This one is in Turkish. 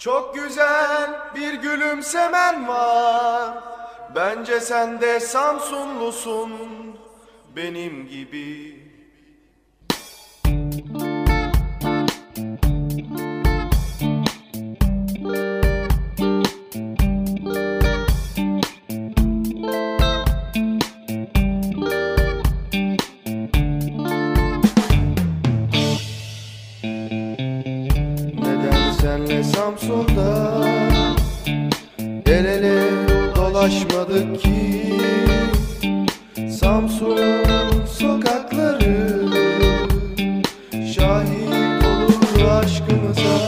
Çok güzel bir gülümsemen var. Bence sen de Samsunlusun benim gibi. senle Samsun'da. El ele dolaşmadık ki. Samsun'un sokakları. Şahit olur aşkımıza.